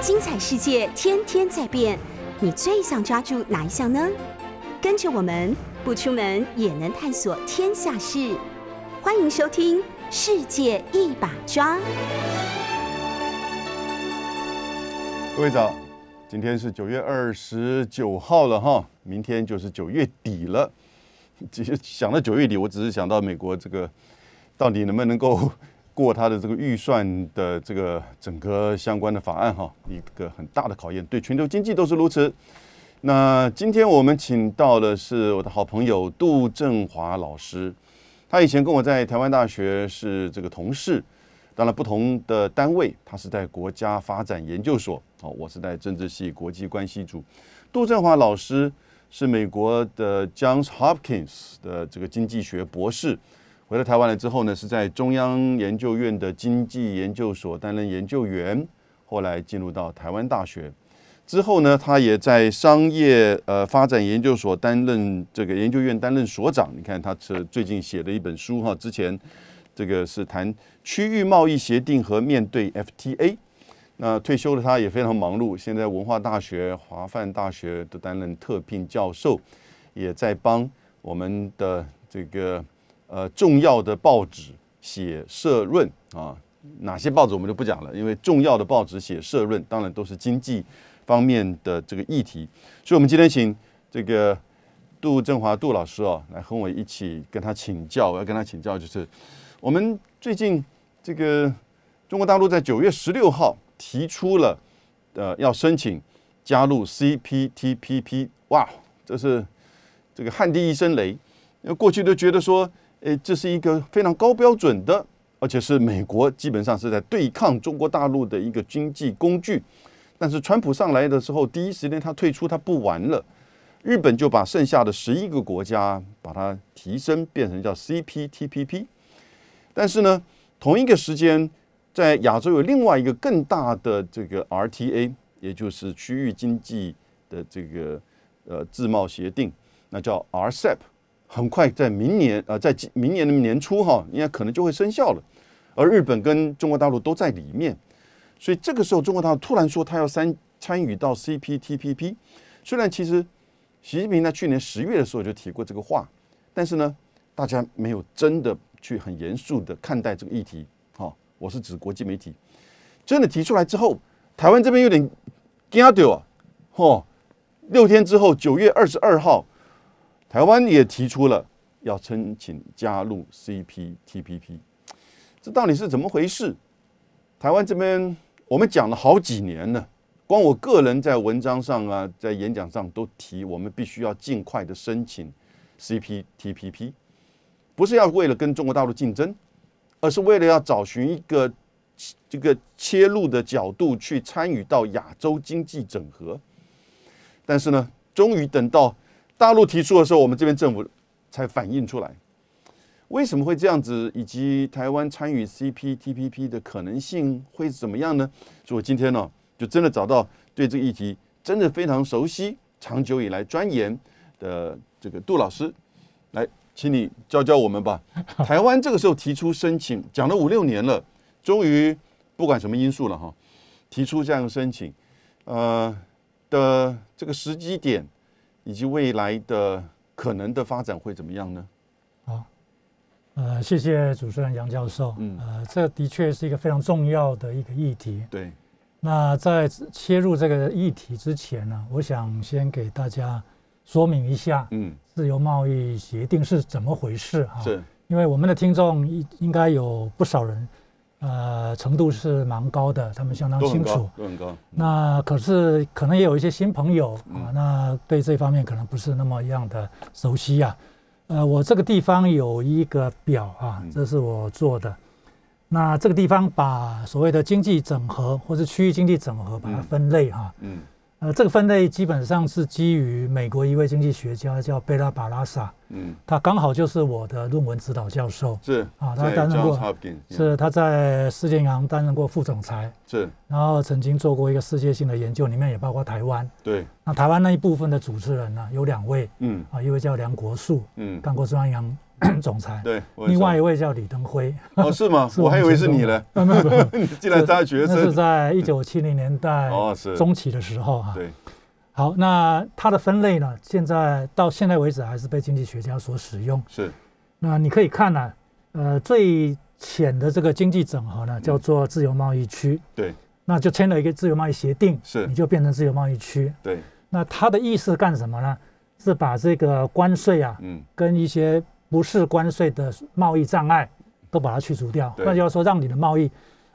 精彩世界天天在变，你最想抓住哪一项呢？跟着我们不出门也能探索天下事，欢迎收听《世界一把抓》。各位早，今天是九月二十九号了哈，明天就是九月底了。其实想到九月底，我只是想到美国这个到底能不能够过他的这个预算的这个整个相关的法案哈，一个很大的考验，对全球经济都是如此。那今天我们请到的是我的好朋友杜振华老师，他以前跟我在台湾大学是这个同事，当然不同的单位，他是在国家发展研究所，哦，我是在政治系国际关系组。杜振华老师是美国的 Johns Hopkins 的这个经济学博士，回到台湾来之后呢，是在中央研究院的经济研究所担任研究员，后来进入到台湾大学。之后呢，他也在商业呃发展研究所担任这个研究院担任所长。你看，他是最近写的一本书哈，之前这个是谈区域贸易协定和面对 FTA。那退休的他也非常忙碌，现在文化大学、华范大学都担任特聘教授，也在帮我们的这个呃重要的报纸写社论啊。哪些报纸我们就不讲了，因为重要的报纸写社论，当然都是经济。方面的这个议题，所以我们今天请这个杜振华杜老师哦，来和我一起跟他请教。我要跟他请教，就是我们最近这个中国大陆在九月十六号提出了呃要申请加入 CPTPP，哇，这是这个汗滴一声雷。因为过去都觉得说，诶，这是一个非常高标准的，而且是美国基本上是在对抗中国大陆的一个经济工具。但是川普上来的时候，第一时间他退出，他不玩了。日本就把剩下的十一个国家把它提升，变成叫 CPTPP。但是呢，同一个时间，在亚洲有另外一个更大的这个 RTA，也就是区域经济的这个呃自贸协定，那叫 RCEP，很快在明年呃在明年的年初哈，应该可能就会生效了。而日本跟中国大陆都在里面。所以这个时候，中国大陆突然说他要参参与到 CPTPP，虽然其实习近平在去年十月的时候就提过这个话，但是呢，大家没有真的去很严肃的看待这个议题。哈，我是指国际媒体真的提出来之后，台湾这边有点惊掉啊！嚯，六天之后，九月二十二号，台湾也提出了要申请加入 CPTPP，这到底是怎么回事？台湾这边。我们讲了好几年了，光我个人在文章上啊，在演讲上都提，我们必须要尽快的申请 CPTPP，不是要为了跟中国大陆竞争，而是为了要找寻一个这个切入的角度去参与到亚洲经济整合。但是呢，终于等到大陆提出的时候，我们这边政府才反映出来。为什么会这样子？以及台湾参与 CPTPP 的可能性会怎么样呢？所以我今天呢，就真的找到对这个议题真的非常熟悉、长久以来钻研的这个杜老师，来，请你教教我们吧。台湾这个时候提出申请，讲了五六年了，终于不管什么因素了哈，提出这样的申请，呃的这个时机点以及未来的可能的发展会怎么样呢？好呃，谢谢主持人杨教授。嗯，呃，这的确是一个非常重要的一个议题。对。那在切入这个议题之前呢，我想先给大家说明一下，嗯，自由贸易协定是怎么回事哈？是。因为我们的听众应应该有不少人，呃，程度是蛮高的，他们相当清楚。都很高。那可是可能也有一些新朋友啊，那对这方面可能不是那么样的熟悉呀。呃，我这个地方有一个表啊，这是我做的。那这个地方把所谓的经济整合或者区域经济整合把它分类哈。嗯。呃，这个分类基本上是基于美国一位经济学家叫贝拉巴拉萨，嗯，他刚好就是我的论文指导教授，是啊，他担任过，是他在世界银行担任过副总裁，是，然后曾经做过一个世界性的研究，里面也包括台湾，对，那台湾那一部分的主持人呢有两位，嗯，啊，一位叫梁国树，嗯，干过中央银行 总裁，对，另外一位叫李登辉，哦是吗？是我还以为是你呢，总统，没有没有，你竟然当学那是，在一九七零年代 哦是中期的时候哈。对，好，那它的分类呢，现在到现在为止还是被经济学家所使用。是那你可以看呢、呃，最浅的这个经济整合呢，叫做自由贸易区，对那就签了一个自由贸易协定，是你就变成自由贸易区。对，那它的意思干什么呢？是把这个关税啊，嗯跟一些不是关税的贸易障碍都把它去除掉，对。那就要说让你的贸易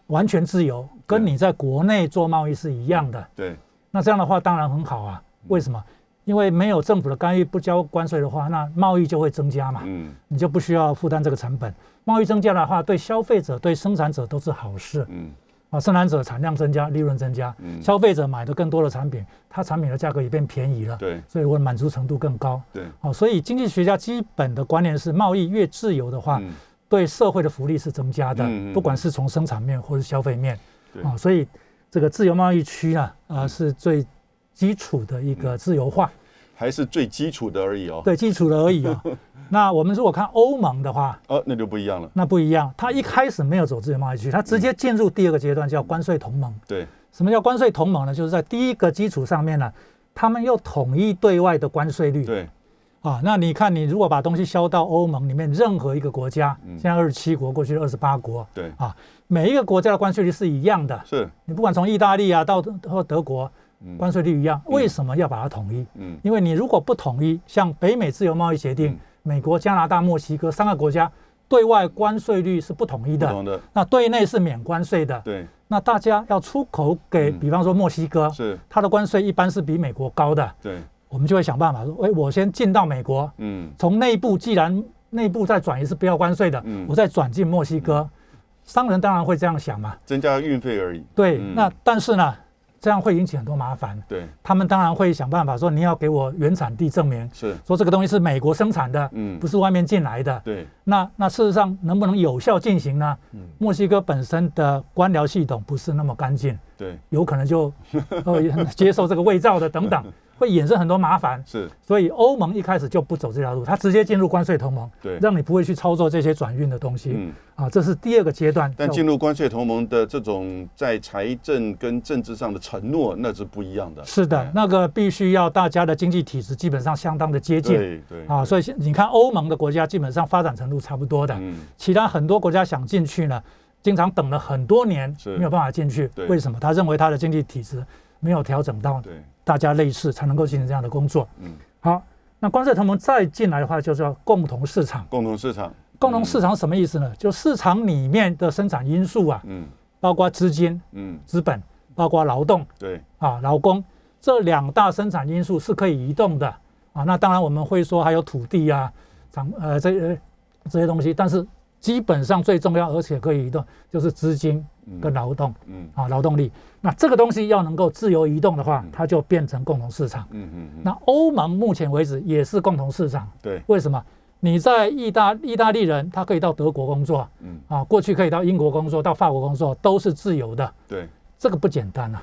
完全自由，跟你在国内做贸易是一样的。对。那这样的话当然很好啊，为什么？因为没有政府的干预，不交关税的话，那贸易就会增加嘛，嗯。你就不需要负担这个成本。贸易增加的话，对消费者、对生产者都是好事。嗯啊。生产者产量增加，利润增加，嗯。消费者买的更多的产品，它产品的价格也变便宜了，对。所以我的满足程度更高。对，哦，所以经济学家基本的观念是，贸易越自由的话，嗯。对社会的福利是增加的，不管是从生产面或是消费面。对。啊、所以这个自由贸易区啊，啊、是最基础的一个自由化，还是最基础的而已哦，对基础的而已哦、那我们如果看欧盟的话，呃，那就不一样了，那不一样，它一开始没有走自由贸易区，它直接进入第二个阶段，叫关税同盟。对。什么叫关税同盟呢？就是在第一个基础上面呢，他们又统一对外的关税率。对。啊，那你看，你如果把东西销到欧盟里面任何一个国家，嗯。现在二十七国，过去二十八国，对。啊，每一个国家的关税率是一样的。是，你不管从意大利啊到或德国，嗯关税率一样。为什么要把它统一？嗯。因为你如果不统一，像北美自由贸易协定嗯，美国、加拿大、墨西哥三个国家对外关税率是不统一的，那对内是免关税的。对。那大家要出口给，嗯。比方说墨西哥，是，它的关税一般是比美国高的，对。我们就会想办法说，哎，我先进到美国，嗯。从内部既然内部再转移是不要关税的，嗯。我再转进墨西哥，商人当然会这样想嘛。增加运费而已，对，嗯。那但是呢，这样会引起很多麻烦。对。他们当然会想办法说，你要给我原产地证明，是，说这个东西是美国生产的，嗯。不是外面进来的。对。那那事实上能不能有效进行呢？嗯。墨西哥本身的官僚系统不是那么干净，对。有可能就 呃接受这个伪造的等等，会衍生很多麻烦。是，所以欧盟一开始就不走这条路，它直接进入关税同盟，对让你不会去操作这些转运的东西。嗯。啊，这是第二个阶段。但进入关税同盟的这种在财政跟政治上的承诺，那是不一样的。是的哎，那个必须要大家的经济体制基本上相当的接近对对啊，所以现你看欧盟的国家基本上发展程度差不多的，嗯其他很多国家想进去呢，经常等了很多年是没有办法进去对。为什么？他认为他的经济体制没有调整到对大家类似，才能够进行这样的工作。嗯，好，那关税同盟再进来的话，就叫共同市场。共同市场，共同市场什么意思呢？就市场里面的生产因素啊，嗯包括资金、嗯资本，包括劳动对啊、劳工这两大生产因素是可以移动的啊。那当然我们会说还有土地啊、长呃这呃这些东西，但是基本上最重要而且可以移动就是资金跟劳动嗯。啊劳动力。那这个东西要能够自由移动的话嗯，它就变成共同市场。嗯嗯嗯，那欧盟目前为止也是共同市场，对。为什么？你在意大意大利人，他可以到德国工作嗯。啊，过去可以到英国工作，到法国工作，都是自由的，对。这个不简单啊！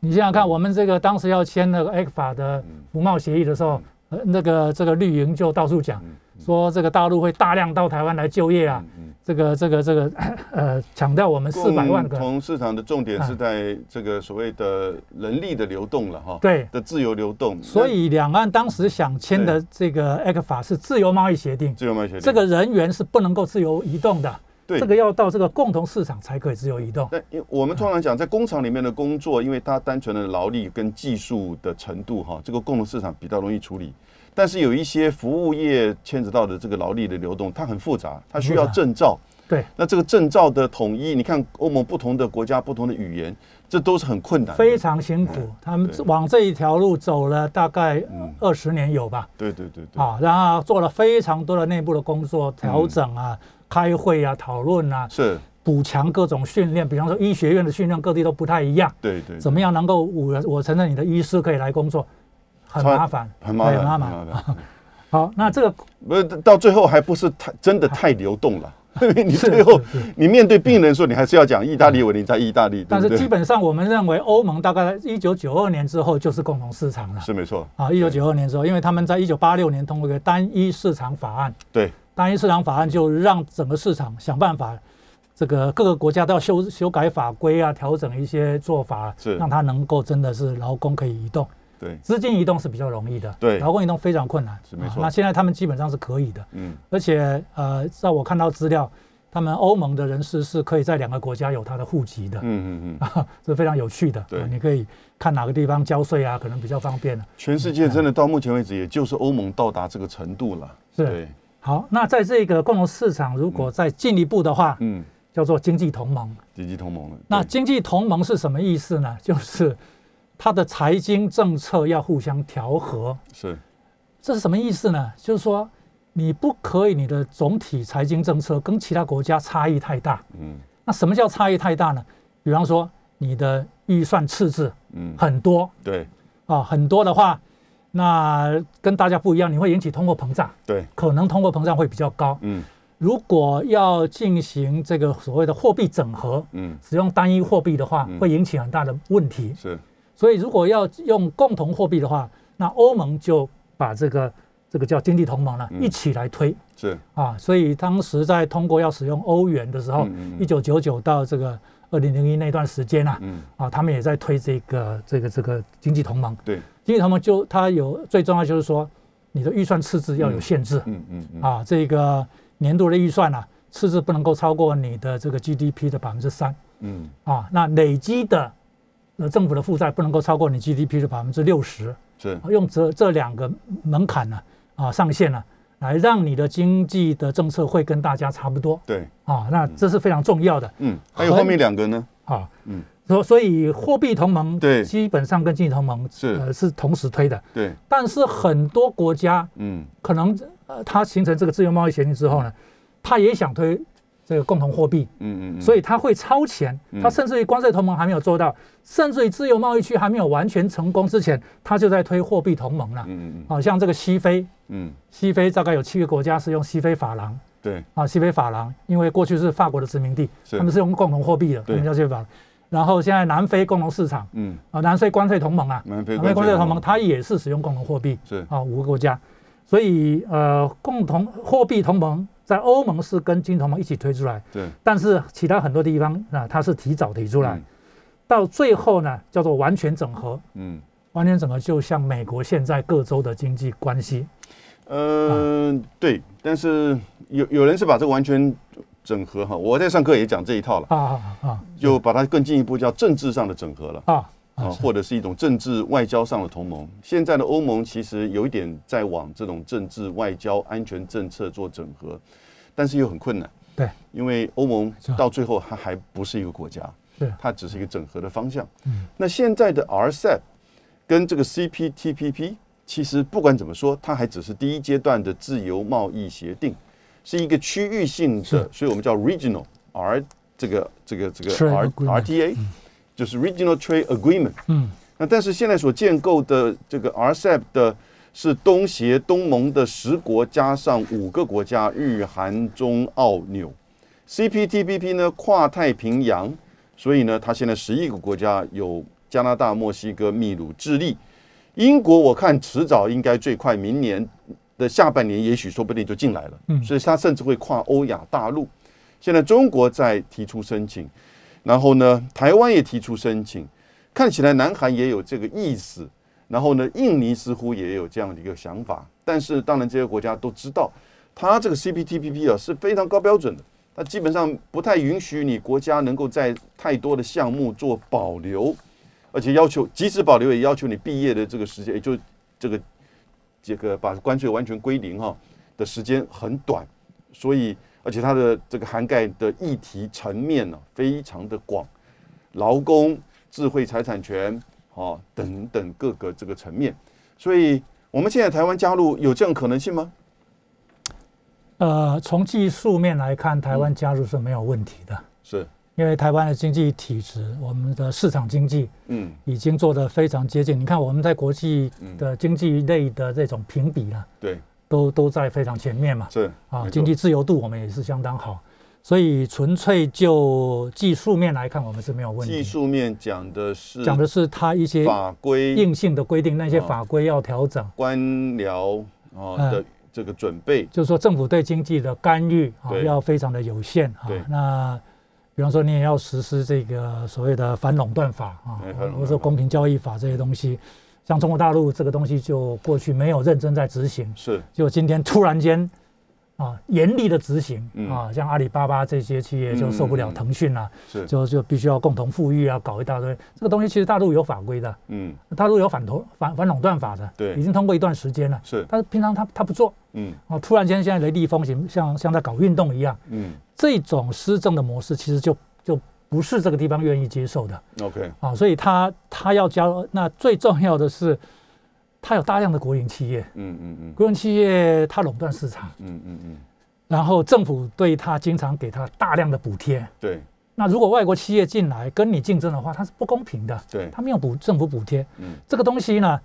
你想想看，我们这个当时要签那个 e c f a 的嗯。服贸协议的时候，呃，那个这个绿营就到处讲嗯说，这个大陆会大量到台湾来就业啊，嗯这个这个这个 呃，强调我们四百万共个。同市场的重点是啊在这个所谓的人力的流动了哈，对，的自由流动，所以两岸当时想签的这个 e c f a 是自由贸易协定，自由贸易协定。这个人员是不能够自由移动的，对。这个要到这个共同市场才可以自由移动。但因为我们通常讲，在工厂里面的工作，因为它单纯的劳力跟技术的程度哈，这个共同市场比较容易处理。但是有一些服务业牵扯到的这个劳力的流动，它很复杂，它需要证照。对，那这个证照的统一，你看欧盟不同的国家不同的语言，这都是很困难。非常辛苦，他们往这一条路走了大概嗯。二十年有吧，对对对对，啊，然后做了非常多的内部的工作，调整啊、开会啊、讨论啊，是，补强各种训练，比方说医学院的训练各地都不太一样，对对，怎么样能够我我承认你的医师可以来工作，很麻烦，很麻烦，很麻烦。好，那这个不是到最后还不是太真的太流动了，因为你最后你面对病人说，你还是要讲意大利文，你在意大利，但？是基本上我们认为欧盟大概一九九二年之后就是共同市场了。是没错，啊，一九九二年之后，因为他们在一九八六年通过一个单一市场法案，对，单一市场法案就让整个市场想办法，这个各个国家都要修修改法规啊，调整一些做法，是。让它能够真的是劳工可以移动，对，资金移动是比较容易的，对。劳工移动非常困难，是没错。啊那现在他们基本上是可以的，嗯，而且呃，在我看到资料，他们欧盟的人士是可以在两个国家有他的户籍的，嗯嗯嗯，啊，这非常有趣的。对。啊你可以看哪个地方交税啊，可能比较方便的。全世界真的到目前为止，也就是欧盟到达这个程度了。是。对，好，那在这个共同市场，如果再进一步的话，嗯，叫做经济同盟。经济同盟那经济同盟是什么意思呢？就是它的财经政策要互相调和。是，这是什么意思呢？就是说，你不可以你的总体财经政策跟其他国家差异太大。嗯那什么叫差异太大呢？比方说，你的预算赤字嗯，很多对啊，很多的话，那跟大家不一样，你会引起通货膨胀，对，可能通货膨胀会比较高。嗯如果要进行这个所谓的货币整合，嗯使用单一货币的话嗯，会引起很大的问题。是，所以，如果要用共同货币的话，那欧盟就把这个这个叫经济同盟呢嗯。一起来推。是，啊。所以当时在通过要使用欧元的时候一九九九到这个二零零一那段时间啊，嗯。啊，他们也在推这个这个这个经济同盟。对，经济同盟就它有最重要就是说，你的预算赤字要有限制。嗯嗯嗯，啊，这个年度的预算啊，赤字不能够超过你的这个 GDP 的百分之三。嗯。啊，那累积的呃政府的负债不能够超过你 GDP 的百分之六十，是，用这这两个门槛呢啊上限呢、来让你的经济的政策会跟大家差不多。对，啊，那这是非常重要的。嗯，还有后面两个呢？啊。嗯，所所以货币同盟对。基本上跟经济同盟是。呃是同时推的，对，但是很多国家嗯。可能呃它形成这个自由贸易协定之后呢，它也想推这个共同货币，嗯嗯，所以它会超前嗯，它甚至于关税同盟还没有做到，甚至于自由贸易区还没有完全成功之前，它就在推货币同盟了。嗯嗯好像这个西非，嗯，西非大概有七个国家是用西非法郎。对，啊，西非法郎，因为过去是法国的殖民地，是。他们是用共同货币的，他们叫西非法郎。然后现在南非共同市场嗯，啊，南非关税同盟啊，南非关税同盟，它它也是使用共同货币是，啊，五个国家，所以呃，共同货币同盟在欧盟是跟金同盟一起推出来，对，但是其他很多地方啊，它是提早提出来，嗯到最后呢，叫做完全整合。嗯。完全整合就像美国现在各州的经济关系，嗯，对，但是有有人是把这个完全整合哈，我在上课也讲这一套了，啊啊啊就把它更进一步叫政治上的整合了啊啊，或者是一种政治外交上的同盟。现在的欧盟其实有一点在往这种政治外交安全政策做整合，但是又很困难。对，因为欧盟到最后它还不是一个国家，是。它只是一个整合的方向。嗯。那现在的 RCEP 跟这个 CPTPP，其实不管怎么说，它还只是第一阶段的自由贸易协定，是一个区域性的，所以我们叫 regional R 这个这个这个 Trade R agreement RTA，就是 Regional Trade Agreement。嗯。那但是现在所建构的这个 RCEP 的是东协、东盟的十国加上五个国家，日、韩、中、澳、纽。CPTPP 呢跨太平洋，所以呢，它现在十一个国家有加拿大、墨西哥、秘鲁、智利、英国，我看迟早应该最快明年的下半年，也许说不定就进来了。嗯所以它甚至会跨欧亚大陆。现在中国在提出申请，然后呢，台湾也提出申请，看起来南韩也有这个意思，然后呢，印尼似乎也有这样的一个想法。但是当然，这些国家都知道，它这个 CPTPP 啊是非常高标准的，它基本上不太允许你国家能够在太多的项目做保留，而且要求即使保留，也要求你毕业的这个时间，也就这个这个把关税完全归零哈的时间很短，所以而且它的这个涵盖的议题层面呢、非常的广，劳工、智慧财产权啊等等各个这个层面，所以我们现在台湾加入有这样可能性吗？呃，从技术面来看，台湾加入是没有问题的，是，因为台湾的经济体制，我们的市场经济嗯。已经做得非常接近。你看我们在国际的经济类的这种评比啊，对，都都在非常前面嘛。是啊，经济自由度我们也是相当好，所以纯粹就技术面来看，我们是没有问题。技术面讲的是讲的是它一些法规硬性的规定，那些啊。法规要调整。官僚啊嗯。的这个准备，就是说政府对经济的干预啊要非常的有限啊。那比方说你也要实施这个所谓的反垄断法啊或者说公平交易法这些东西，像中国大陆这个东西就过去没有认真在执行，是。就今天突然间啊严厉的执行嗯。啊，像阿里巴巴这些企业就受不了腾讯啊，就就必须要共同富裕啊，搞一大堆。这个东西其实大陆有法规的，嗯。大陆有反投反反垄断法的，对。已经通过一段时间了。是，但是平常他他不做，嗯。哦，突然间现在雷厉风行，像像在搞运动一样，嗯。这种施政的模式其实就就不是这个地方愿意接受的，OK，啊，所以他他要交，那最重要的是，他有大量的国营企业，嗯嗯嗯。国营企业它垄断市场，嗯嗯嗯，然后政府对它经常给它大量的补贴。对。那如果外国企业进来跟你竞争的话，它是不公平的，对，它没有补政府补贴。嗯。这个东西呢，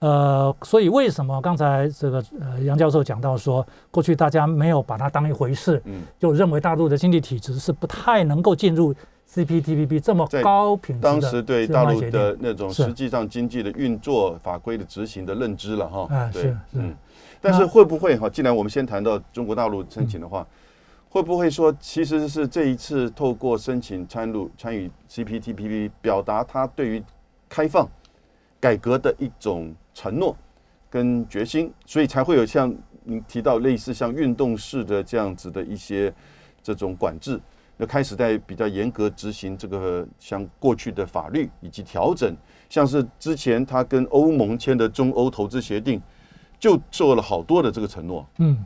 呃，所以为什么刚才这个呃杨教授讲到说，过去大家没有把它当一回事，嗯，就认为大陆的经济体制是不太能够进入 CPTPP 这么高品质当时对大陆的那种实际上经济的运作法规的执行的认知了哈，对哎是是嗯，但是会不会哈？既然我们先谈到中国大陆申请的话，会不会说其实是这一次透过申请参入参与 CPTPP，表达他对于开放改革的一种承诺跟决心，所以才会有像您提到类似像运动式的这样子的一些这种管制。那开始在比较严格执行这个像过去的法律以及调整，像是之前他跟欧盟签的中欧投资协定，就做了好多的这个承诺。嗯，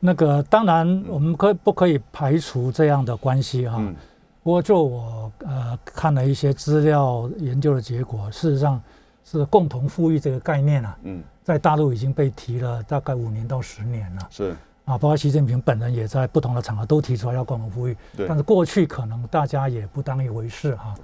那个当然我们可不可以排除这样的关系哈？嗯不过就我呃看了一些资料研究的结果，事实上是共同富裕这个概念啊，嗯，在大陆已经被提了大概五年到十年了是啊，包括习近平本人也在不同的场合都提出来要共同富裕，对但是过去可能大家也不当一回事哈、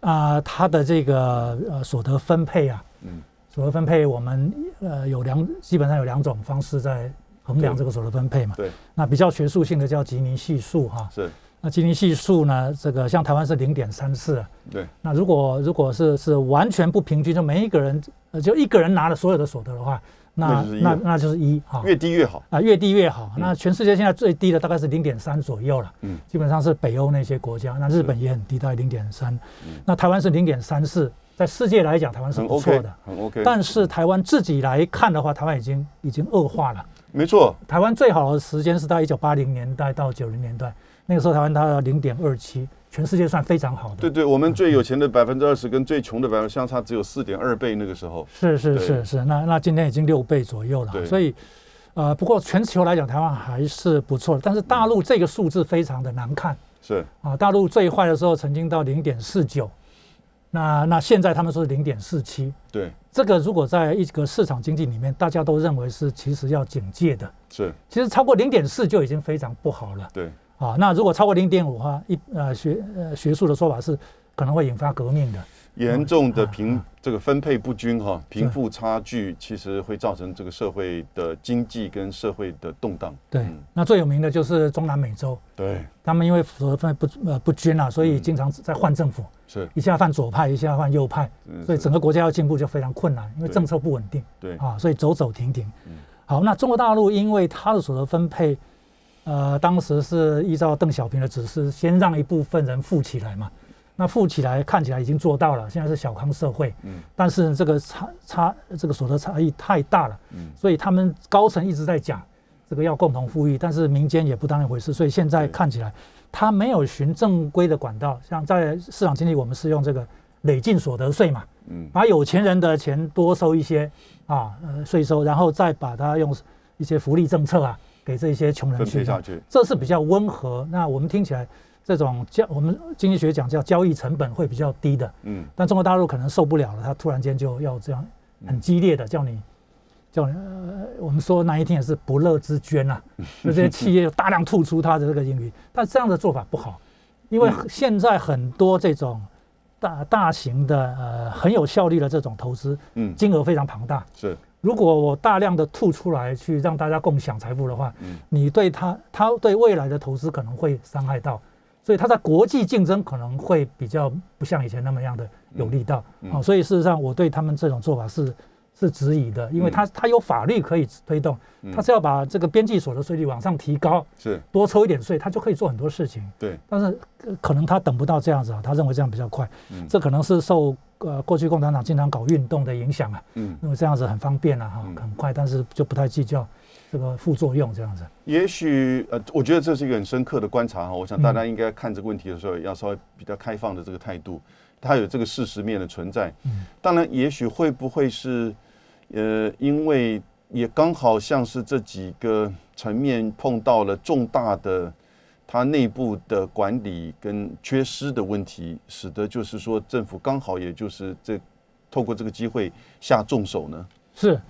啊，他的这个呃所得分配啊，嗯所得分配我们呃有两基本上有两种方式在衡量对这个所得分配嘛，对，那比较学术性的叫吉尼系数哈、是，那基尼系数呢？这个像台湾是零点三四，对，那如果如果是是完全不平均，就每一个人呃就一个人拿了所有的所得的话，那那就是一了那那就是一哈越低越好。啊越低越好。嗯那全世界现在最低的大概是零点三左右了，嗯基本上是北欧那些国家，那日本也很低，大概零点三嗯。那台湾是零点三四，在世界来讲，台湾是不错的。很 OK，但是台湾自己来看的话，台湾已经已经恶化了。没错，台湾最好的时间是在一九八零年代到九零年代，那个时候台湾它零点二七，全世界算非常好的。对对，我们最有钱的百分之二十跟最穷的百分相差只有四点二倍，那个时候，是是是是，那那今天已经六倍左右对。了，所以呃，不过全球来讲，台湾还是不错的，但是大陆这个数字非常的难看。是。啊，大陆最坏的时候曾经到零点四九，那那现在他们说是零点四七，对，这个如果在一个市场经济里面，大家都认为是其实要警戒的，是，其实超过零点四就已经非常不好了。对，啊，那如果超过零点五的话，一呃学呃学术的说法是可能会引发革命的。严重的啊贫啊。这个分配不均哈，贫富差距其实会造成这个社会的经济跟社会的动荡。对，嗯。那最有名的就是中南美洲，对，他们因为所得分配不呃不均啊，所以嗯。经常在换政府，是，一下换左派，一下换右派，所以整个国家要进步就非常困难，因为政策不稳定对，啊，所以走走停停嗯。好，那中国大陆因为它的所得分配，呃，当时是依照邓小平的指示，先让一部分人富起来嘛。那富起来看起来已经做到了，现在是小康社会，嗯。但是这个差差这个所得差异太大了，嗯。所以他们高层一直在讲这个要共同富裕，但是民间也不当一回事，所以现在看起来他没有循正规的管道，像在市场经济我们是用这个累进所得税嘛，嗯。把有钱人的钱多收一些啊呃税收，然后再把它用一些福利政策啊给这些穷人分去用，配下去，这是比较温和。那我们听起来这种交我们经济学讲叫交易成本会比较低的，嗯但中国大陆可能受不了了，他突然间就要这样很激烈的叫你。叫你呃，我们说那一天也是不乐之捐呐、就这些企业大量吐出它的这个盈余，但这样的做法不好，因为嗯现在很多这种大大型的呃很有效率的这种投资，嗯金额非常庞大。是，如果我大量的吐出来去让大家共享财富的话，嗯。你对他他对未来的投资可能会伤害到，所以他在国际竞争可能会比较不像以前那么样的有力道。嗯。哦，所以事实上我对他们这种做法是是质疑的，因为它它有法律可以推动，它是要把这个边际所得税率往上提高，是多抽一点税，它就可以做很多事情。对，但是呃可能他等不到这样子啊，他认为这样比较快，嗯这可能是受呃过去共产党经常搞运动的影响啊，嗯，因为这样子很方便啊哈嗯，很快，但是就不太计较这个副作用这样子。也许呃，我觉得这是一个很深刻的观察哈。我想大家应该看这个问题的时候，要稍微比较开放的这个态度，它有这个事实面的存在。嗯当然，也许会不会是呃，因为也刚好像是这几个层面碰到了重大的它内部的管理跟缺失的问题，使得就是说政府刚好也就是这透过这个机会下重手呢？是，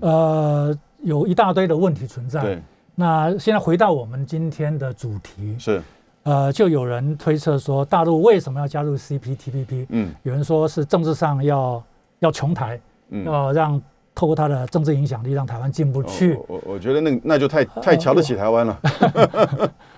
呃，有一大堆的问题存在。嗯对，那现在回到我们今天的主题，是，呃，就有人推测说，大陆为什么要加入 CPTPP？嗯有人说是政治上要要穷台，嗯。要让透过他的政治影响力让台湾进不去。哦我我我觉得那那就太太瞧得起台湾了。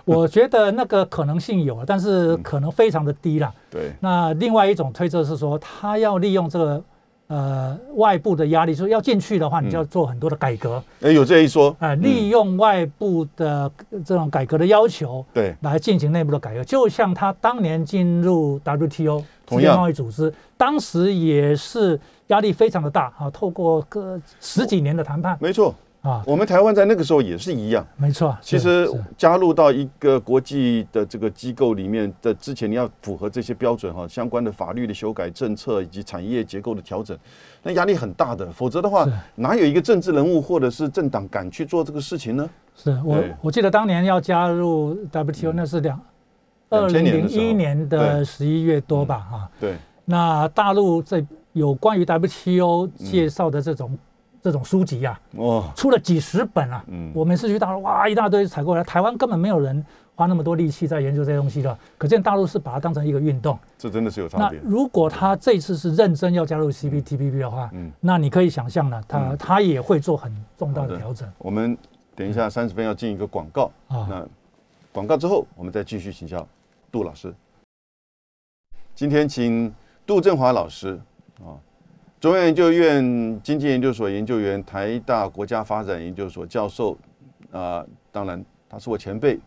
我 觉得那个可能性有，但是可能非常的低啦。对，那另外一种推测是说，他要利用这个呃外部的压力，说要进去的话，你就要做很多的改革，哎，有这一说。啊、利用外部的这种改革的要求对，来进行内部的改革，就像他当年进入 WTO 世界贸易组织，当时也是压力非常的大啊，透过个十几年的谈判没错。啊，我们台湾在那个时候也是一样。没错，其实加入到一个国际的这个机构里面的之前，你要符合这些标准哈，相关的法律的修改、政策以及产业结构的调整，那压力很大的。否则的话，哪有一个政治人物或者是政党敢去做这个事情呢？是我我记得当年要加入 WTO，、那是两二2000零零一年的十一月多吧啊。对，那大陆这有关于 WTO 介绍的这种、这种书籍啊，哦，出了几十本啊。嗯我每次去大陆，哇，一大堆采过来，台湾根本没有人花那么多力气在研究这些东西的。可见大陆是把它当成一个运动。这真的是有差别。那如果他这次是认真要加入 CPTPP 的话，嗯那你可以想象呢，他、嗯他也会做很重大的的调整我们等一下三十分要进一个广告，啊。那广告之后，我们再继续请教杜老师。今天请杜振华老师啊，中央研究院经济研究所研究员、台大国家发展研究所教授啊，当然他是我前辈，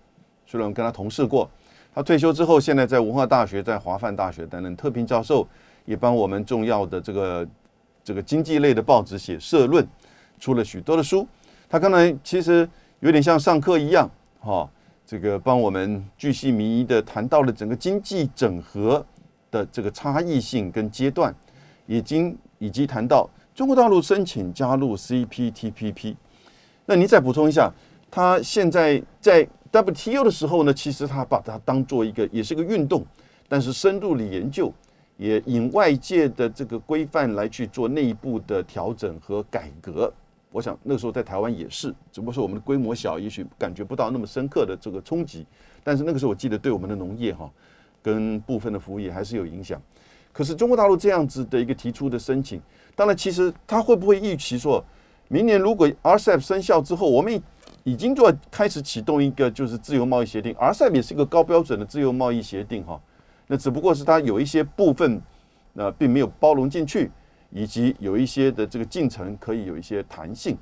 虽然我跟他同事过。他退休之后，现在在文化大学、在华范大学担任特聘教授，也帮我们重要的这个这个经济类的报纸写社论，出了许多的书。他刚才其实有点像上课一样，哈、这个帮我们巨细靡遗的谈到了整个经济整合的这个差异性跟阶段，已经以及谈到中国大陆申请加入 CPTPP。那您再补充一下，他现在在 WTO 的时候呢，其实他把它当做一个也是个运动，但是深入的研究，也引外界的这个规范来去做内部的调整和改革。我想那个时候在台湾也是，只不过说我们的规模小，也许感觉不到那么深刻的这个冲击。但是那个时候我记得对我们的农业哈，跟部分的服务业还是有影响。可是中国大陆这样子的一个提出的申请，当然其实他会不会预期说，明年如果 RCEP 生效之后，我们已经就要开始启动一个就是自由贸易协定，RCEP 也是一个高标准的自由贸易协定哈。那只不过是它有一些部分，呃，并没有包容进去，以及有一些的这个进程可以有一些弹性。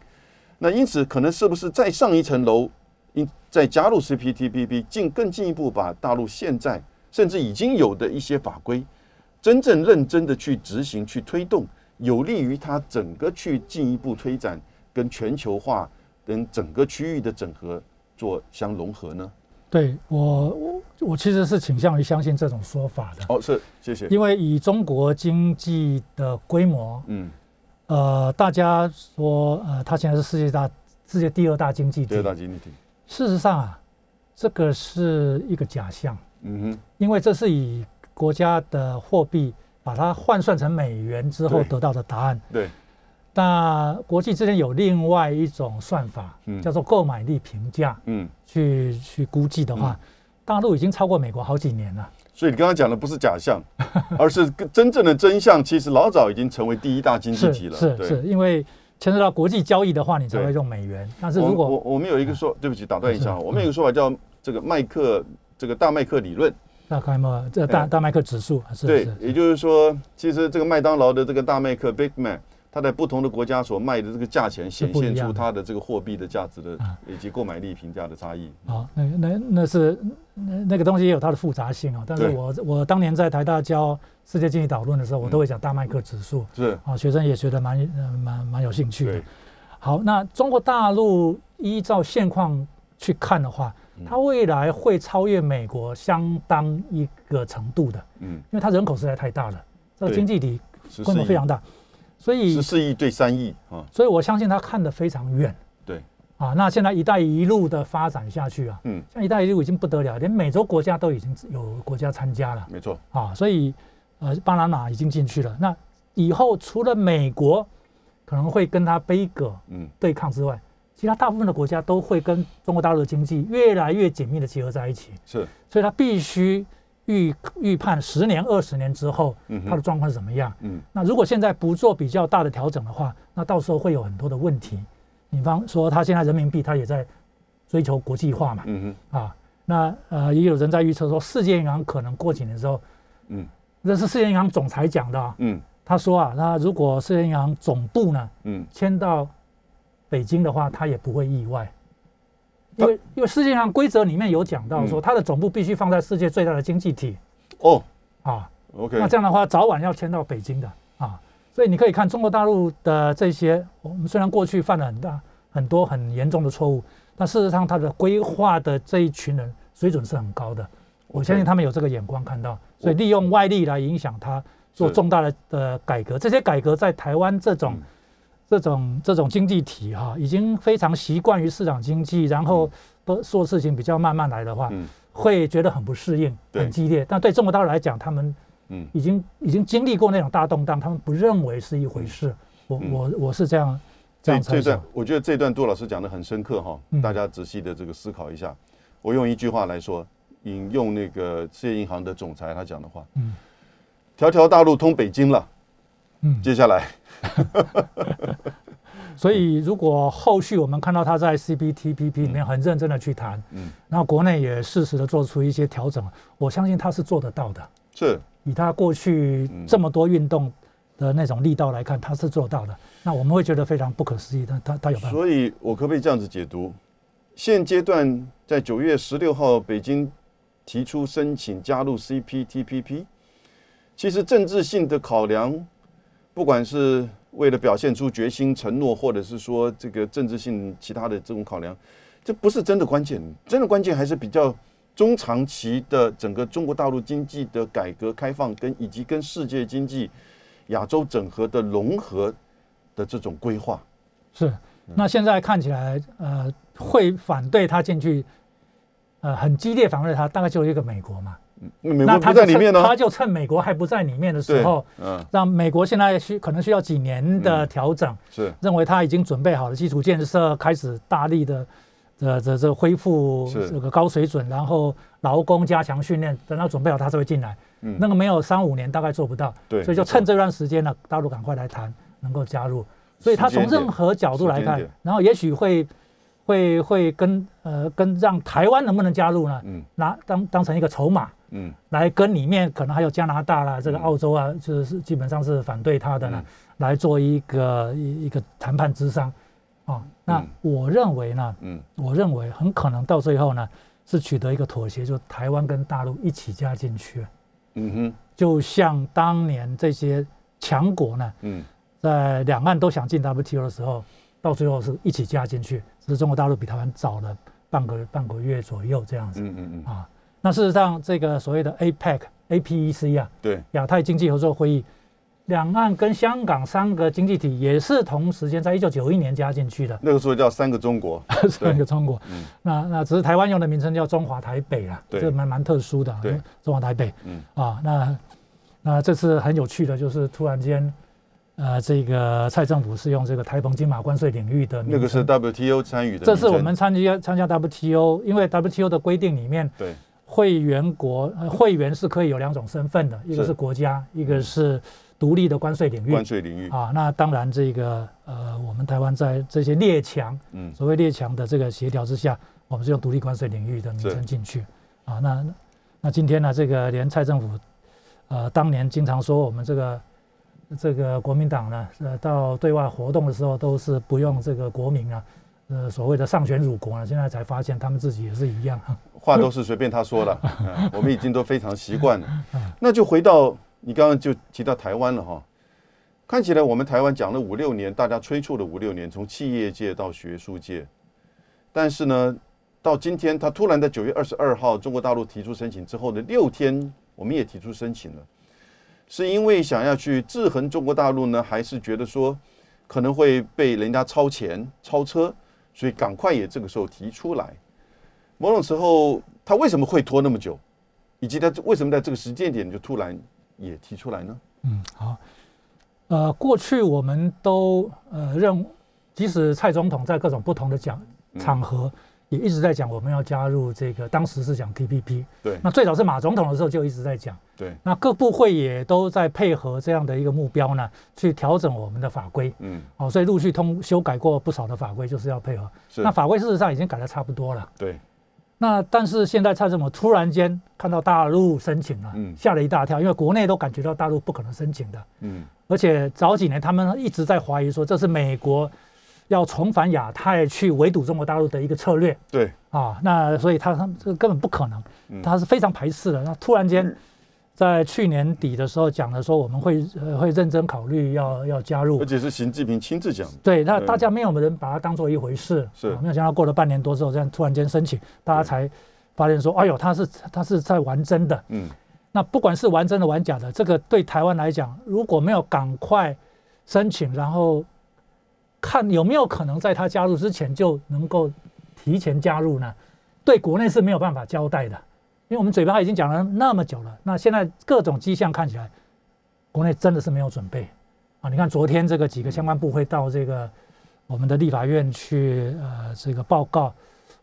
那因此，可能是不是再上一层楼，应再加入 CPTPP，进更进一步把大陆现在甚至已经有的一些法规，真正认真的去执行、去推动，有利于它整个去进一步推展跟全球化、跟整个区域的整合做相融合呢？对我我我其实是倾向于相信这种说法的，哦，是，谢谢。因为以中国经济的规模，嗯，呃，大家说呃，它现在是世界大世界第二大经济体第二，大经济体。事实上啊，这个是一个假象，嗯哼，因为这是以国家的货币把它换算成美元之后得到的答案。对，那国际之间有另外一种算法，嗯叫做购买力评价，嗯，去去估计的话，大陆已经超过美国好几年了。所以你刚刚讲的不是假象，而是真正的真相，其实老早已经成为第一大经济是体了。对是是，因为牵涉到国际交易的话，你才对会用美元。但是我如果我我们有一个说，对不起，打断一下，我们有一个说法叫这个麦克这个大麦克理论。大概嘛，这大哎。大麦克指数是对，也就是说，其实这个麦当劳的这个大麦克 Big Mac，它在不同的国家所卖的这个价钱，显现出它的这个货币的价值的啊。以及购买力评价的差异。啊，那那那是那那个东西也有它的复杂性啊。但是我我当年在台大教世界经济导论的时候，我都会讲大麦克指数是，啊，学生也觉得蛮呃蛮蛮有兴趣的。好，那中国大陆依照现况去看的话，嗯它未来会超越美国相当一个程度的，嗯，因为它人口实在太大了，这个经济体规模非常大，所以十四亿对三亿啊，所以我相信他看得非常远对，啊。那现在“一带一路”的发展下去啊，嗯，像“一带一路”已经不得了，连美洲国家都已经有国家参加了没错，啊，所以呃，巴拿马已经进去了。那以后除了美国可能会跟他杯葛嗯，对抗之外，其他大部分的国家都会跟中国大陆的经济越来越紧密的结合在一起，是，所以他必须预预判十年、二十年之后嗯，它的状况是怎么样。嗯，那如果现在不做比较大的调整的话，那到时候会有很多的问题。比方说，它现在人民币它也在追求国际化嘛，嗯哼，啊，那呃也有人在预测说，世界银行可能过几年之后，嗯，这是世界银行总裁讲的、啊，嗯。他说啊，那如果世界银行总部呢嗯，迁到北京的话，他也不会意外。因为因为世界上规则里面有讲到说，嗯。它的总部必须放在世界最大的经济体。哦。啊，，OK，那这样的话，早晚要迁到北京的啊，所以你可以看中国大陆的这些，我们虽然过去犯了很大很多很严重的错误，但事实上他的规划的这一群人水准是很高的，我相信他们有这个眼光看到，所以利用外力来影响他做重大的的改革，这些改革在台湾这种、嗯这种这种经济体哈、已经非常习惯于市场经济，然后都做事情比较慢慢来的话，嗯。会觉得很不适应，很激烈。但对中国大陆来讲，他们嗯，已经已经经历过那种大动荡，他们不认为是一回事。我嗯。我我是这样这这样猜这段。我觉得这段杜老师讲的很深刻哈，嗯。大家仔细的这个思考一下。我用一句话来说，引用那个世界银行的总裁他讲的话，嗯。条条大路通北京了，嗯，接下来 所以如果后续我们看到他在 CPTPP 里面很认真的去谈，嗯，然后国内也适时的做出一些调整，我相信他是做得到的。是以他过去嗯这么多运动的那种力道来看，他是做到的。那我们会觉得非常不可思议，但他他有办法。所以，我可不可以这样子解读？现阶段在九月十六号，北京提出申请加入 CPTPP，其实政治性的考量，不管是为了表现出决心、承诺，或者是说这个政治性其他的这种考量，这不是真的关键。真的关键还是比较中长期的整个中国大陆经济的改革开放，跟以及跟世界经济、亚洲整合的融合的这种规划。是，那现在看起来，呃，会反对他进去，呃，很激烈反对他，大概就一个美国嘛。美国那他就趁不在里面呢、他就趁美国还不在里面的时候，，嗯，让美国现在需可能需要几年的嗯调整，是认为他已经准备好了基础建设，开始大力的。呃这这恢复是这个高水准，然后劳工加强训练，等到准备好他才会进来。嗯那个没有三五年大概做不到，对所以就趁这段时间呢，大陆赶快来谈，能够加入。所以他从任何角度来看然后也许会会会跟呃跟让台湾能不能加入呢？嗯拿当当成一个筹码，嗯来跟里面可能还有加拿大啦，这个嗯澳洲啊，就是基本上是反对他的呢，嗯。来做一个一一个谈判之商。啊。那嗯。我认为呢，嗯。我认为很可能到最后呢，是取得一个妥协，就台湾跟大陆一起加进去，嗯哼。就像当年这些强国呢，嗯。在两岸都想进 WTO 的时候，到最后是一起加进去，只是中国大陆比台湾早了半个半个月左右这样子。嗯嗯嗯，啊。那事实上，这个所谓的 APEC、APEC 啊，对，亚太经济合作会议，两岸跟香港三个经济体也是同时间在一九九一年加进去的，那个时候叫三个中国，三个中国。嗯。那那只是台湾用的名称叫中华台北啦，对这蛮蛮特殊的啊，对中华台北嗯。啊。那那这次很有趣的，就是突然间，呃，这个蔡政府是用这个台澎金马关税领域的名那个是 WTO 参与的这是我们参加参加 WTO，因为 WTO 的规定里面，对会员国、呃、会员是可以有两种身份的，一个是。是国家，一个是独立的关税领域。关税领域，啊。那当然，这个呃，我们台湾在这些列强，嗯。所谓列强的这个协调之下，我们是用独立关税领域的名是称进去。啊。那那今天呢，这个连蔡政府呃当年经常说我们这个这个国民党呢，呃，到对外活动的时候都是不用这个国民啊，呃，所谓的上选辱国呢，现在才发现他们自己也是一样。话都是随便他说的，嗯我们已经都非常习惯了。那就回到你刚刚就提到台湾了哈，看起来我们台湾讲了五六年，大家催促了五六年，从企业界到学术界，但是呢，到今天他突然在九月二十二号中国大陆提出申请之后的六天，我们也提出申请了，是因为想要去制衡中国大陆呢，还是觉得说可能会被人家超前超车，所以赶快也这个时候提出来。某种时候，他为什么会拖那么久，以及他为什么在这个时间点就突然也提出来呢？嗯，好，呃，过去我们都呃认，即使蔡总统在各种不同的讲场合，也一直在讲我们要加入这个，当时是讲 TPP，对那最早是马总统的时候就一直在讲，对，那各部会也都在配合这样的一个目标呢，去调整我们的法规，嗯，哦，所以陆续通修改过不少的法规，就是要配合。那，法规事实上已经改得差不多了。对，那但是现在蔡政府突然间看到大陆申请了，嗯吓了一大跳，因为国内都感觉到大陆不可能申请的，嗯，而且早几年他们一直在怀疑说这是美国要重返亚太去围堵中国大陆的一个策略。对，啊，那所以他他这个根本不可能，嗯。他是非常排斥的。那突然间在去年底的时候讲了说我们会呃会认真考虑要要加入。而，且是习近平亲自讲。的，对，那大家没有人把它当做一回事，是。啊没有想到过了半年多之后，这样突然间申请，大家才发现说，哎呦，他是他是在玩真的。嗯，那不管是玩真的玩假的，这个对台湾来讲，如果没有赶快申请，然后看有没有可能在他加入之前就能够提前加入呢？对国内是没有办法交代的，因为我们嘴巴已经讲了那么久了，那现在各种迹象看起来，国内真的是没有准备啊！你看昨天这个几个相关部会到这个我们的立法院去，呃，这个报告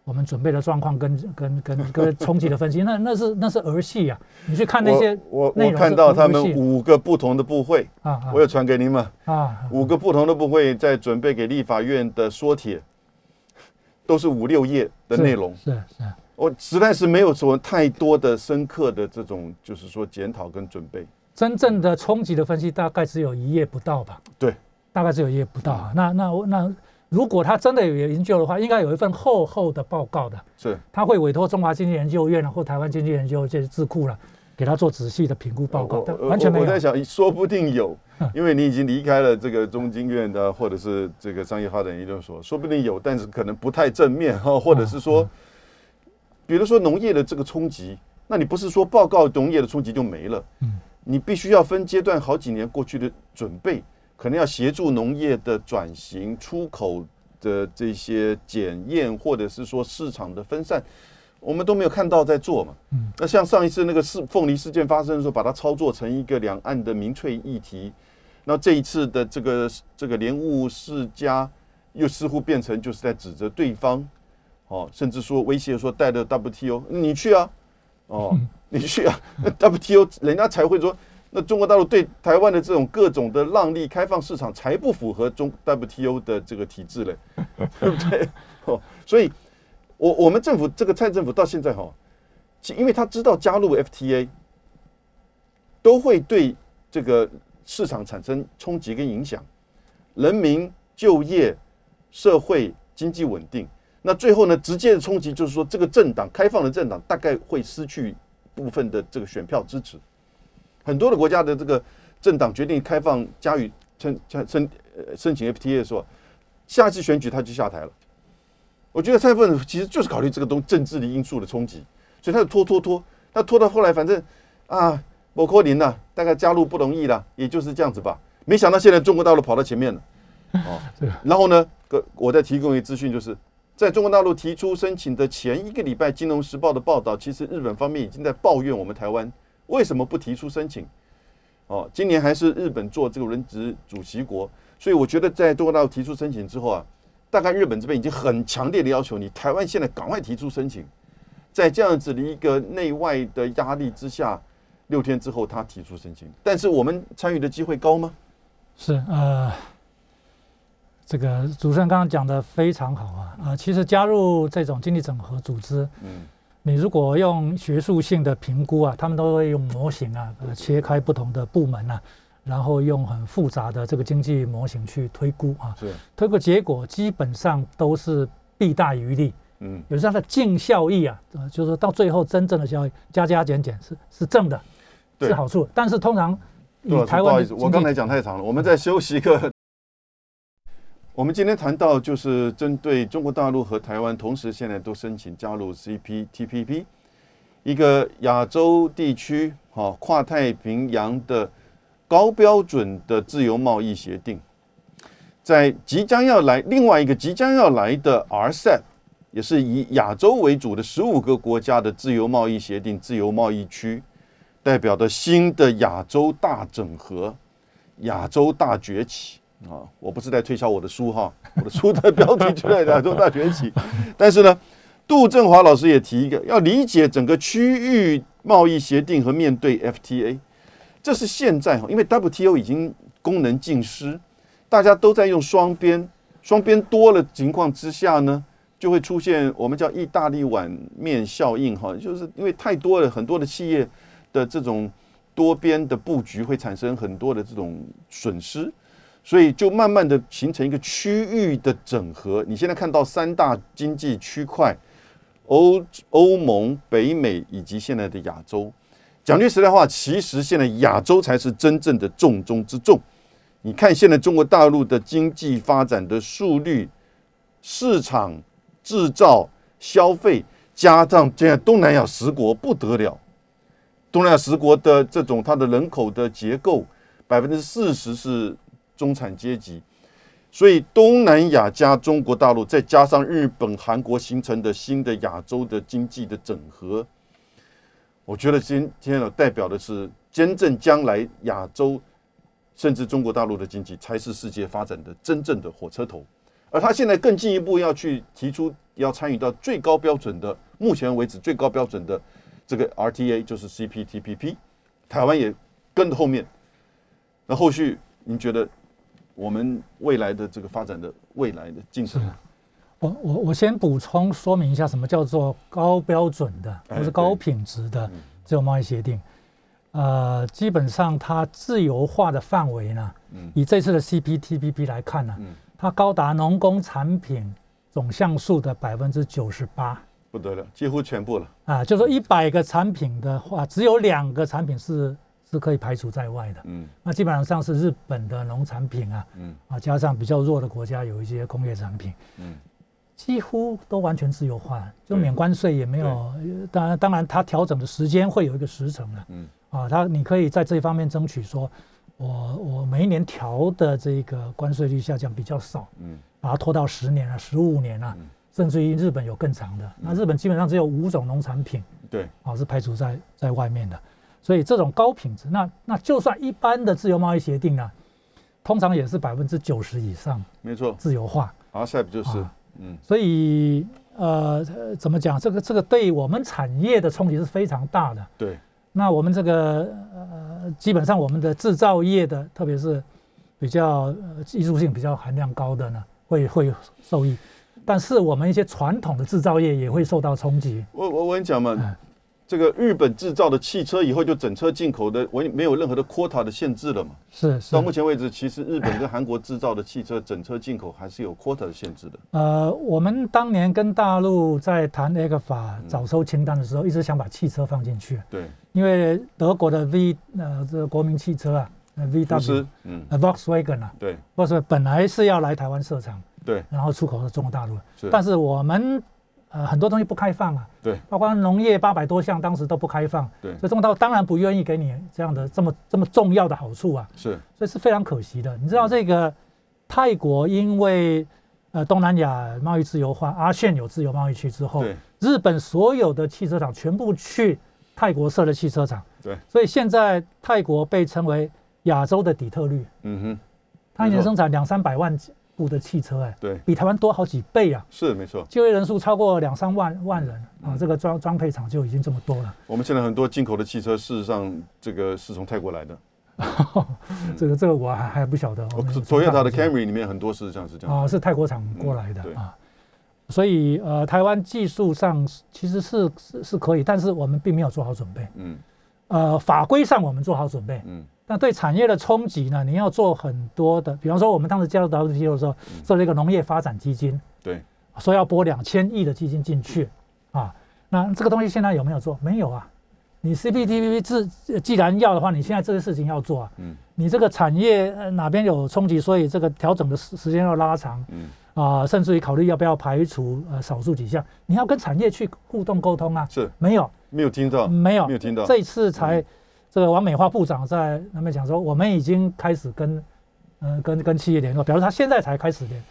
我们准备的状况跟跟跟跟冲击的分析，那那是那是儿戏啊！你去看那些我我看到他们五个不同的部会，我有传给你们，啊五个不同的部会在准备给立法院的说帖，都是五六页的内容，是是我实在是没有什么太多的深刻的这种，就是说检讨跟准备。真正的冲击的分析大概只有一页不到吧？对，大概只有一页不到啊。那那那如果他真的有研究的话，应该有一份厚厚的报告的，是，他会委托中华经济研究院或台湾经济研究这些智库了，给他做仔细的评估报告，但完全没有。我我在想，说不定有嗯，因为你已经离开了这个中经院的，或者是这个商业发展研究所，说不定有，但是可能不太正面哈，或者是说，比如说农业的这个冲击，那你不是说报告农业的冲击就没了，嗯。你必须要分阶段好几年过去的准备，可能要协助农业的转型、出口的这些检验，或者是说市场的分散，我们都没有看到在做嘛。嗯那像上一次那个事凤梨事件发生的时候，把它操作成一个两岸的民粹议题，那这一次的这个这个莲雾世家，又似乎变成就是在指责对方，哦，甚至说威胁说带着 WTO 你去啊，哦，你去啊，WTO 人家才会说，那中国大陆对台湾的这种各种的让利开放市场才不符合中 WTO 的这个体制嘞，对不对？哦，所以我我们政府这个蔡政府到现在哈、因为他知道加入 FTA 都会对这个市场产生冲击跟影响，人民就业、社会经济稳定。那最后呢，直接的冲击就是说，这个政党开放的政党大概会失去部分的这个选票支持。很多的国家的这个政党决定开放加予申申申呃申请 FTA 的时候，下一次选举他就下台了。我觉得蔡政府其实就是考虑这个东政治的因素的冲击，所以他就拖拖拖，他拖到后来，反正啊，某科林呐，大概加入不容易啦，也就是这样子吧。没想到现在中国大陆跑到前面了，哦 这个，然后呢，个我再提供一个资讯，就是在中国大陆提出申请的前一个礼拜，《金融时报》的报道，其实日本方面已经在抱怨我们台湾为什么不提出申请。哦，今年还是日本做这个轮值主席国，所以我觉得在中国大陆提出申请之后啊，大概日本这边已经很强烈的要求你台湾现在赶快提出申请，在这样子的一个内外的压力之下，六天之后他提出申请，但是我们参与的机会高吗？是呃，这个主持人刚刚讲的非常好啊啊、其实加入这种经济整合组织，嗯，你如果用学术性的评估啊，他们都会用模型啊，呃切开不同的部门啊，然后用很复杂的这个经济模型去推估啊，是，推估结果基本上都是弊大于利。嗯，有时候它的净效益啊，呃，就是说到最后真正的效益加加减减是是正的，对是好处。但是通常杜老师，以台湾的不好意思，我刚才讲太长了，我们再休息一个。我们今天谈到就是针对中国大陆和台湾同时现在都申请加入 CPTPP，一个亚洲地区哈跨太平洋的高标准的自由贸易协定，在即将要来另外一个即将要来的 RCEP，也是以亚洲为主的十五个国家的自由贸易协定自由贸易区，代表的新的亚洲大整合、亚洲大崛起。啊！我不是在推销我的书哈，我的书的标题就在亚洲大崛起。但是呢，杜振华老师也提一个，要理解整个区域贸易协定和面对 FTA，这是现在哈，因为 WTO 已经功能尽失，大家都在用双边，双边多了情况之下呢，就会出现我们叫意大利碗面效应哈，就是因为太多了，很多的企业的这种多边的布局会产生很多的这种损失，所以就慢慢的形成一个区域的整合。你现在看到三大经济区块，欧欧盟、北美以及现在的亚洲。讲句实在话，其实现在亚洲才是真正的重中之重。你看现在中国大陆的经济发展的速率、市场、制造、消费，加上现在东南亚十国不得了。东南亚十国的这种它的人口的结构，百分之四十是中产阶级，所以东南亚加中国大陆，再加上日本、韩国形成的新的亚洲的经济的整合，我觉得今天呢代表的是真正将来亚洲甚至中国大陆的经济才是世界发展的真正的火车头，而他现在更进一步要去提出要参与到最高标准的，目前为止最高标准的。这个 RTA 就是 CPTPP，台湾也跟着后面。那后续您觉得我们未来的这个发展的未来的进程？我我我先补充说明一下，什么叫做高标准的或是高品质的自由贸易协定？呃，基本上它自由化的范围呢，以这次的 CPTPP 来看呢，它高达农工产品总项数的百分之九十八。不得了，几乎全部了啊！就说一百个产品的话，只有两个产品是是可以排除在外的。嗯，那基本上是日本的农产品啊，嗯啊，加上比较弱的国家有一些工业产品，嗯，几乎都完全自由化，就免关税也没有。当然，当然它调整的时间会有一个时程了。嗯啊，它你可以在这一方面争取说，我我每一年调的这个关税率下降比较少，嗯，把它拖到十年啊，十五年啊。甚至于日本有更长的，那日本基本上只有五种农产品，对，啊是排除在在外面的，所以这种高品质，那那就算一般的自由贸易协定呢，通常也是百分之九十以上，没错，自由化，阿塞不就是，嗯，所以呃怎么讲，这个这个对我们产业的冲击是非常大的，对，那我们这个呃基本上我们的制造业的，特别是比较技术性比较含量高的呢，会会受益。但是我们一些传统的制造业也会受到冲击。我我我跟你讲嘛，这个日本制造的汽车以后就整车进口的，我没有任何的 quota 的限制了嘛。是。到目前为止，其实日本跟韩国制造的汽车整车进口还是有 quota 的限制的。呃，我们当年跟大陆在谈那个法早收清单的时候，一直想把汽车放进去。对。因为德国的 V 呃这个国民汽车啊，VW，嗯，Volkswagen 啊，对，Volkswagen 本来是要来台湾设厂。对，然后出口到中国大陆，但是我们呃很多东西不开放啊，对，包括农业八百多项当时都不开放，对，所以中国当然不愿意给你这样的这么这么重要的好处啊，是，所以是非常可惜的。你知道这个泰国因为呃东南亚贸易自由化，阿炫有自由贸易区之后，日本所有的汽车厂全部去泰国设了汽车厂，对，所以现在泰国被称为亚洲的底特律，嗯哼，它一年生产两三百万。部的汽车哎，对，比台湾多好几倍啊！是没错，就业人数超过两三万万人啊，这个装装配厂就已经这么多了。我们现在很多进口的汽车，事实上这个是从泰国来的。这个这个我还还不晓得。Toyota 的 Camry 里面很多事实上是这样啊，是泰国厂过来的啊。所以呃，台湾技术上其实是是是可以，但是我们并没有做好准备。嗯。呃，法规上我们做好准备。嗯。那对产业的冲击呢？你要做很多的，比方说我们当时加入 WTO 的时候，做了一个农业发展基金，对，说要拨两千亿的基金进去啊。那这个东西现在有没有做？没有啊。你 CPTPP 自既然要的话，你现在这些事情要做啊。嗯。你这个产业哪边有冲击，所以这个调整的时时间要拉长。嗯。啊，甚至于考虑要不要排除呃少数几项，你要跟产业去互动沟通啊。是。没有。没有听到。没有。没有听到。这一次才。这个王美花部长在那边讲说，我们已经开始跟，嗯，跟跟企业联络，表示他现在才开始联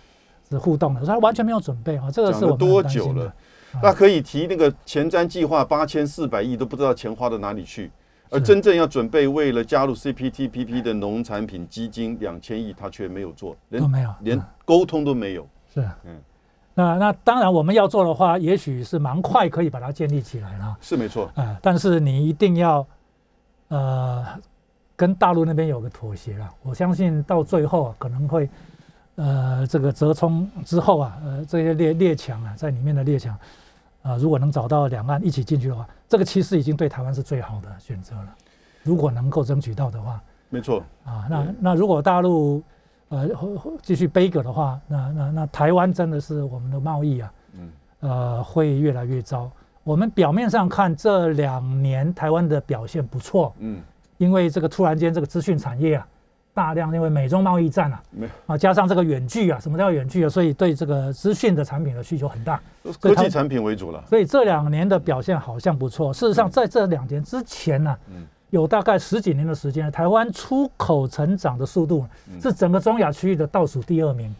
是互动的，说他完全没有准备啊。这个是我们多久了？那可以提那个前瞻计划八千四百亿都不知道钱花到哪里去，而真正要准备为了加入 CPTPP 的农产品基金两千亿，他却没有做，连没有，连沟通都没有。是，嗯，那那当然我们要做的话，也许是蛮快可以把它建立起来了。是没错，啊，但是你一定要。呃，跟大陆那边有个妥协了，我相信到最后啊，可能会，呃，这个折冲之后啊，呃，这些列列强啊，在里面的列强，啊，如果能找到两岸一起进去的话，这个其实已经对台湾是最好的选择了。如果能够争取到的话，没错啊，那那如果大陆呃继续背戈的话，那那那台湾真的是我们的贸易啊，嗯，呃，会越来越糟。我们表面上看这两年台湾的表现不错，嗯，因为这个突然间这个资讯产业啊，大量因为美中贸易战啊，没啊，加上这个远距啊，什么叫远距啊？所以对这个资讯的产品的需求很大，科技产品为主了。所以这两年的表现好像不错。事实上，在这两年之前呢，有大概十几年的时间，台湾出口成长的速度是整个中亚区域的倒数第二名，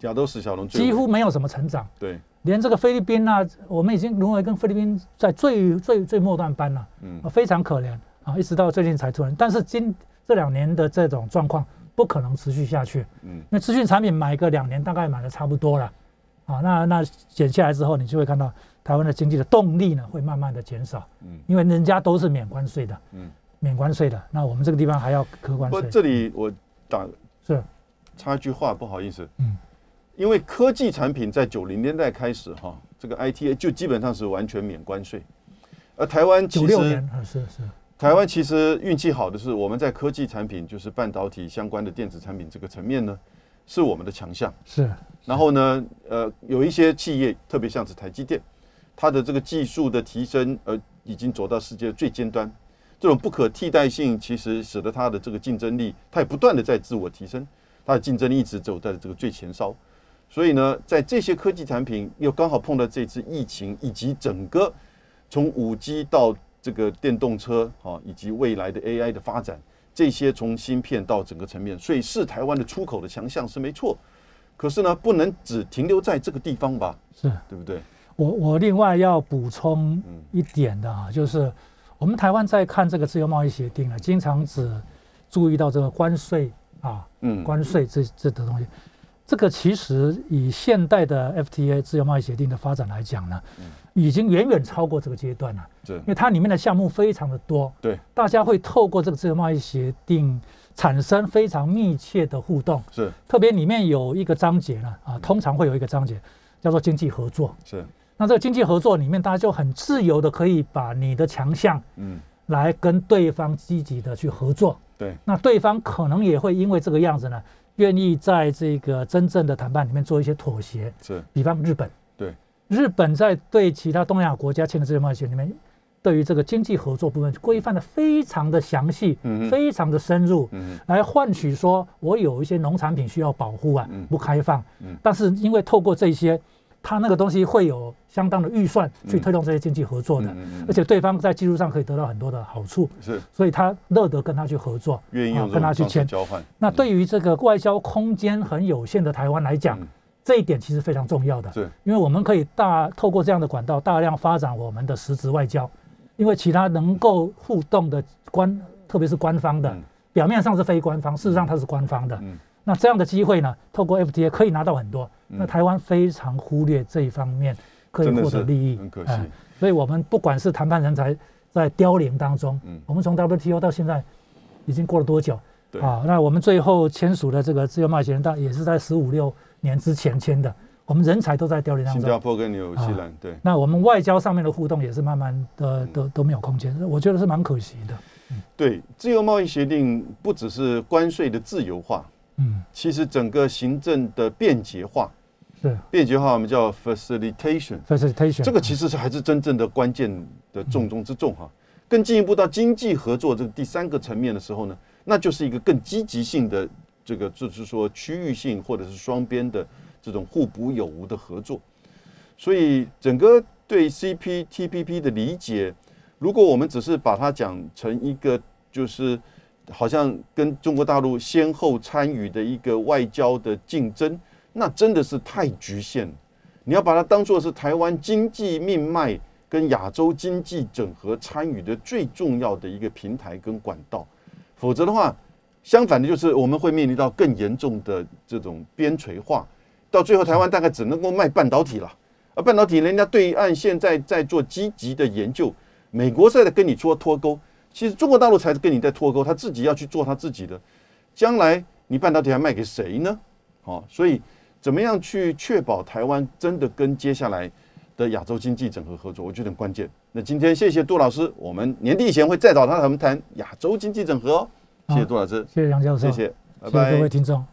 亚洲十小龙几乎没有什么成长。对。连这个菲律宾啊，我们已经沦为跟菲律宾在最最最末端班了，嗯，非常可怜啊，一直到最近才突然。但是今这两年的这种状况不可能持续下去，嗯，那资讯产品买个两年大概买的差不多了，啊，那那减下来之后，你就会看到台湾的经济的动力呢会慢慢的减少，嗯，因为人家都是免关税的，嗯，免关税的，那我们这个地方还要科关税。这里我打是。插一句话，不好意思，嗯。因为科技产品在九零年代开始哈，这个 ITA 就基本上是完全免关税，而台湾其实是是台湾其实运气好的是我们在科技产品就是半导体相关的电子产品这个层面呢，是我们的强项是。然后呢，呃，有一些企业特别像是台积电，它的这个技术的提升呃已经走到世界最尖端，这种不可替代性其实使得它的这个竞争力，它也不断的在自我提升，它的竞争力一直走在这个最前哨。所以呢，在这些科技产品又刚好碰到这次疫情，以及整个从五 G 到这个电动车啊，以及未来的 AI 的发展，这些从芯片到整个层面，所以是台湾的出口的强项是没错。可是呢，不能只停留在这个地方吧？是对不对？我我另外要补充一点的啊，就是我们台湾在看这个自由贸易协定呢，经常只注意到这个关税啊，嗯，关税这这的东西。这个其实以现代的 FTA 自由贸易协定的发展来讲呢，已经远远超过这个阶段了。对，因为它里面的项目非常的多。对，大家会透过这个自由贸易协定产生非常密切的互动。是，特别里面有一个章节呢，啊，通常会有一个章节叫做经济合作。是，那这个经济合作里面，大家就很自由的可以把你的强项，嗯，来跟对方积极的去合作。对，那对方可能也会因为这个样子呢。愿意在这个真正的谈判里面做一些妥协，是，比方日本，对，日本在对其他东亚国家签的这些贸易协定里面，对于这个经济合作部分规范的非常的详细，嗯，非常的深入，嗯，来换取说我有一些农产品需要保护啊，不开放，嗯，但是因为透过这些。他那个东西会有相当的预算去推动这些经济合作的，而且对方在技术上可以得到很多的好处，是，所以他乐得跟他去合作，愿意跟他去签。交换。那对于这个外交空间很有限的台湾来讲，这一点其实非常重要的，是，因为我们可以大透过这样的管道大量发展我们的实质外交，因为其他能够互动的官，特别是官方的，表面上是非官方，事实上它是官方的。那这样的机会呢？透过 FTA 可以拿到很多。那台湾非常忽略这一方面可以获得利益，很可惜。所以我们不管是谈判人才在凋零当中，嗯，我们从 WTO 到现在已经过了多久？啊，那我们最后签署的这个自由贸易协定，也是在十五六年之前签的。我们人才都在凋零当中。新加坡跟纽西兰，对。那我们外交上面的互动也是慢慢的都都没有空间，我觉得是蛮可惜的。对，自由贸易协定不只是关税的自由化，嗯，其实整个行政的便捷化，是便捷化我们叫 facilitation，facilitation 这个其实是还是真正的关键的重中之重哈。更进一步到经济合作这个第三个层面的时候呢，那就是一个更积极性的这个，就是说区域性或者是双边的这种互补有无的合作。所以整个对 CPTPP 的理解，如果我们只是把它讲成一个就是好像跟中国大陆先后参与的一个外交的竞争，那真的是太局限了。你要把它当做是台湾经济命脉跟亚洲经济整合参与的最重要的一个平台跟管道，否则的话，相反的就是我们会面临到更严重的这种边陲化，到最后台湾大概只能够卖半导体了。而半导体人家对岸现在在做积极的研究，美国在跟你做脱钩，其实中国大陆才是跟你在脱钩，他自己要去做他自己的，将来你半导体还卖给谁呢？好、所以怎么样去确保台湾真的跟接下来的亚洲经济整合合作，我觉得很关键。那今天谢谢杜老师，我们年底以前会再找他我们谈亚洲经济整合哦。谢谢杜老师，谢谢杨教授，谢谢，拜谢谢各位拜。听众。